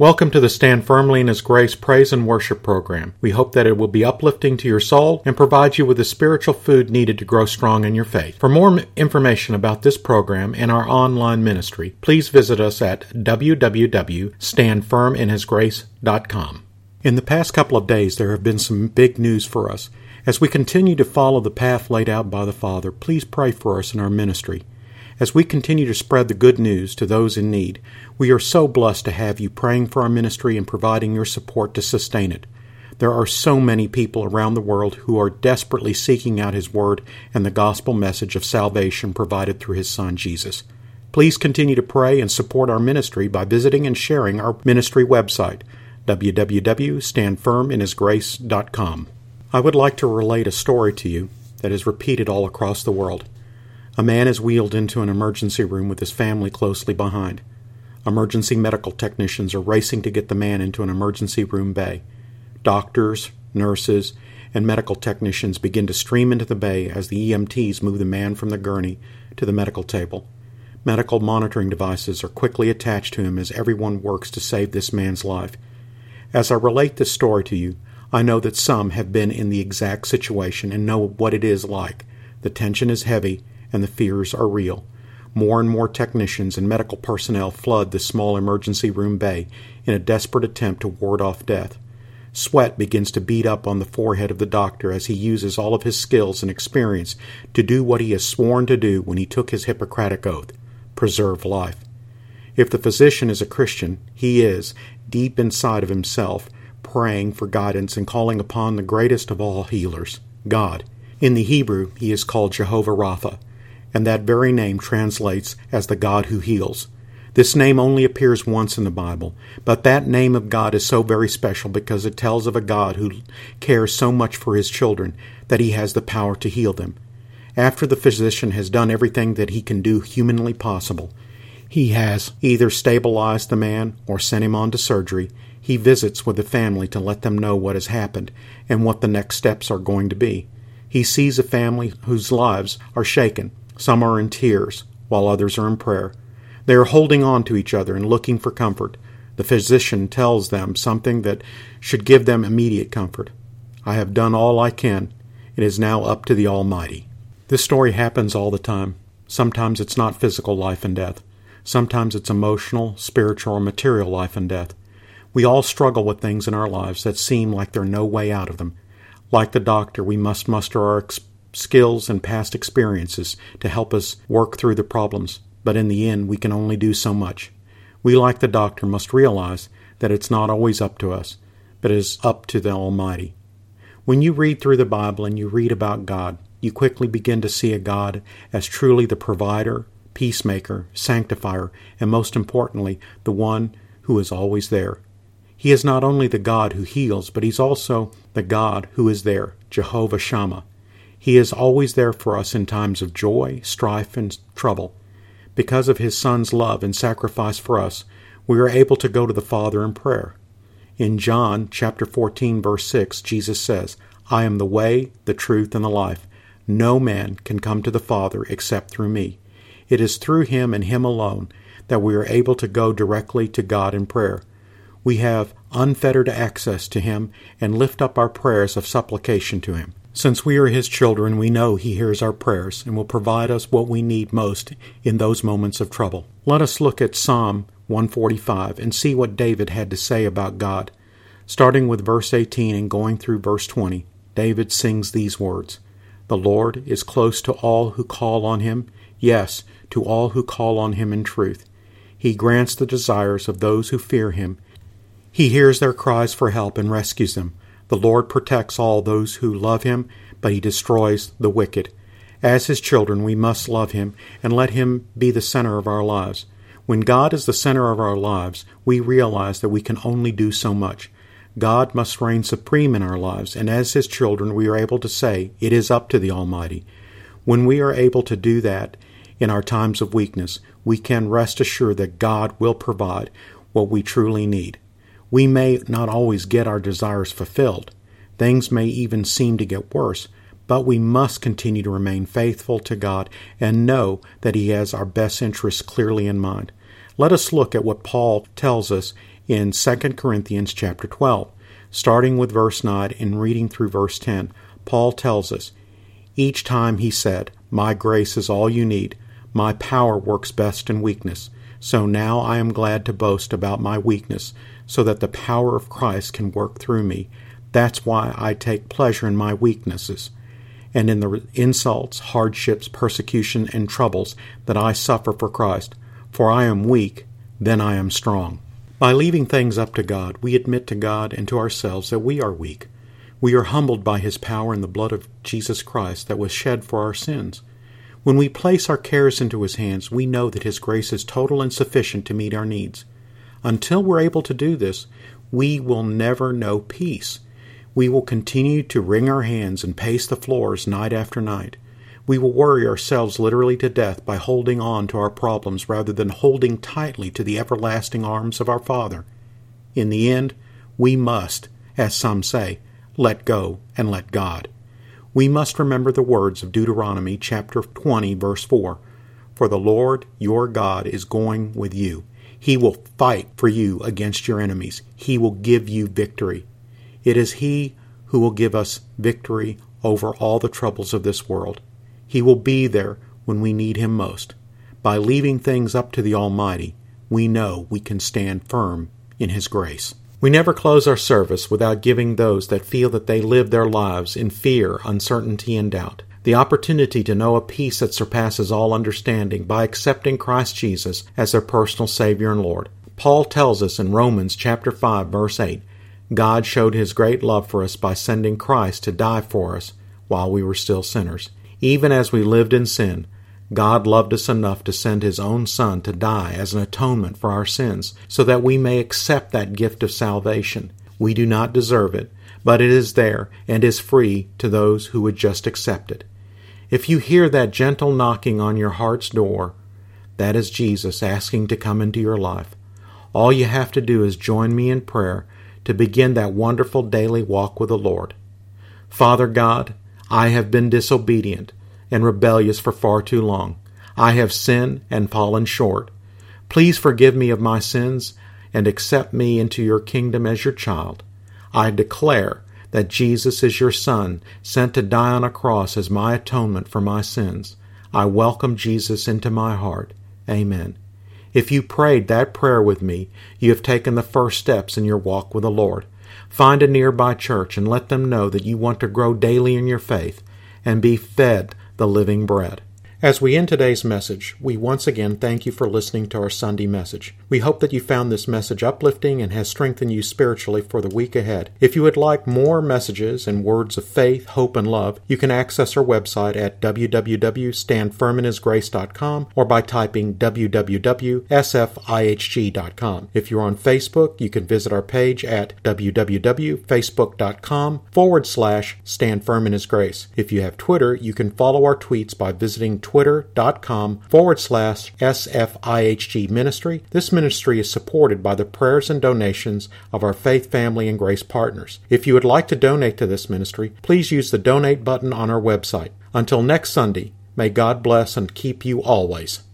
Welcome to the Stand Firmly in His Grace Praise and Worship program. We hope that it will be uplifting to your soul and provide you with the spiritual food needed to grow strong in your faith. For more information about this program and our online ministry, please visit us at www.standfirminhisgrace.com. In the past couple of days, there have been some big news for us. As we continue to follow the path laid out by the Father, please pray for us in our ministry. As we continue to spread the good news to those in need, we are so blessed to have you praying for our ministry and providing your support to sustain it. There are so many people around the world who are desperately seeking out His Word and the gospel message of salvation provided through His Son Jesus. Please continue to pray and support our ministry by visiting and sharing our ministry website, www.standfirminhisgrace.com. I would like to relate a story to you that is repeated all across the world. A man is wheeled into an emergency room with his family closely behind. Emergency medical technicians are racing to get the man into an emergency room bay. Doctors, nurses, and medical technicians begin to stream into the bay as the EMTs move the man from the gurney to the medical table. Medical monitoring devices are quickly attached to him as everyone works to save this man's life. As I relate this story to you, I know that some have been in the exact situation and know what it is like. The tension is heavy and the fears are real. More and more technicians and medical personnel flood the small emergency room bay in a desperate attempt to ward off death. Sweat begins to bead up on the forehead of the doctor as he uses all of his skills and experience to do what he has sworn to do when he took his Hippocratic oath preserve life. If the physician is a Christian, he is, deep inside of himself, praying for guidance and calling upon the greatest of all healers, God. In the Hebrew, he is called Jehovah Rapha, and that very name translates as the God who heals. This name only appears once in the Bible, but that name of God is so very special because it tells of a God who cares so much for his children that he has the power to heal them. After the physician has done everything that he can do humanly possible, he has either stabilized the man or sent him on to surgery. He visits with the family to let them know what has happened and what the next steps are going to be. He sees a family whose lives are shaken some are in tears, while others are in prayer. They are holding on to each other and looking for comfort. The physician tells them something that should give them immediate comfort. I have done all I can. It is now up to the Almighty. This story happens all the time. Sometimes it's not physical life and death. Sometimes it's emotional, spiritual, or material life and death. We all struggle with things in our lives that seem like there's no way out of them. Like the doctor, we must muster our skills and past experiences to help us work through the problems, but in the end, we can only do so much. We, like the doctor, must realize that it's not always up to us, but is up to the Almighty. When you read through the Bible and you read about God, you quickly begin to see a God as truly the provider, peacemaker, sanctifier, and most importantly, the one who is always there. He is not only the God who heals, but He's also the God who is there, Jehovah Shammah. He is always there for us in times of joy, strife, and trouble. Because of His Son's love and sacrifice for us, we are able to go to the Father in prayer. In John chapter 14 verse 6, Jesus says, I am the way, the truth, and the life. No man can come to the Father except through me. It is through him and him alone that we are able to go directly to God in prayer. We have unfettered access to him and lift up our prayers of supplication to him. Since we are His children, we know He hears our prayers and will provide us what we need most in those moments of trouble. Let us look at Psalm 145 and see what David had to say about God. Starting with verse 18 and going through verse 20, David sings these words The Lord is close to all who call on Him, yes, to all who call on Him in truth. He grants the desires of those who fear Him. He hears their cries for help and rescues them. The Lord protects all those who love him, but he destroys the wicked. As his children, we must love him and let him be the center of our lives. When God is the center of our lives, we realize that we can only do so much. God must reign supreme in our lives, and as his children, we are able to say, It is up to the Almighty. When we are able to do that in our times of weakness, we can rest assured that God will provide what we truly need. We may not always get our desires fulfilled. Things may even seem to get worse, but we must continue to remain faithful to God and know that He has our best interests clearly in mind. Let us look at what Paul tells us in 2 Corinthians chapter 12. Starting with verse 9 and reading through verse 10, Paul tells us, Each time he said, My grace is all you need. My power works best in weakness. So now I am glad to boast about my weakness, so that the power of Christ can work through me. That's why I take pleasure in my weaknesses and in the insults, hardships, persecution, and troubles that I suffer for Christ. For I am weak, then I am strong. By leaving things up to God, we admit to God and to ourselves that we are weak. We are humbled by His power in the blood of Jesus Christ that was shed for our sins. When we place our cares into His hands, we know that His grace is total and sufficient to meet our needs. Until we're able to do this, we will never know peace. We will continue to wring our hands and pace the floors night after night. We will worry ourselves literally to death by holding on to our problems rather than holding tightly to the everlasting arms of our Father. In the end, we must, as some say, let go and let God. We must remember the words of Deuteronomy chapter 20 verse 4. For the Lord your God is going with you. He will fight for you against your enemies. He will give you victory. It is He who will give us victory over all the troubles of this world. He will be there when we need Him most. By leaving things up to the Almighty, we know we can stand firm in His grace. We never close our service without giving those that feel that they live their lives in fear, uncertainty, and doubt the opportunity to know a peace that surpasses all understanding by accepting Christ Jesus as their personal Savior and Lord. Paul tells us in Romans chapter 5 verse 8 God showed his great love for us by sending Christ to die for us while we were still sinners. Even as we lived in sin, God loved us enough to send his own Son to die as an atonement for our sins, so that we may accept that gift of salvation. We do not deserve it, but it is there and is free to those who would just accept it. If you hear that gentle knocking on your heart's door, that is Jesus asking to come into your life. All you have to do is join me in prayer to begin that wonderful daily walk with the Lord. Father God, I have been disobedient and rebellious for far too long. I have sinned and fallen short. Please forgive me of my sins and accept me into your kingdom as your child. I declare that Jesus is your Son, sent to die on a cross as my atonement for my sins. I welcome Jesus into my heart. Amen. If you prayed that prayer with me, you have taken the first steps in your walk with the Lord. Find a nearby church and let them know that you want to grow daily in your faith and be fed the living bread. As we end today's message, we once again thank you for listening to our Sunday message. We hope that you found this message uplifting and has strengthened you spiritually for the week ahead. If you would like more messages and words of faith, hope, and love, you can access our website at www.standfirminhisgrace.com or by typing www.sfihg.com. If you're on Facebook, you can visit our page at www.facebook.com forward slash stand firm in his grace. If you have Twitter, you can follow our tweets by visiting twitter.com forward slash SFIHG ministry. This ministry is supported by the prayers and donations of our faith, family, and grace partners. If you would like to donate to this ministry, please use the donate button on our website. Until next Sunday, may God bless and keep you always.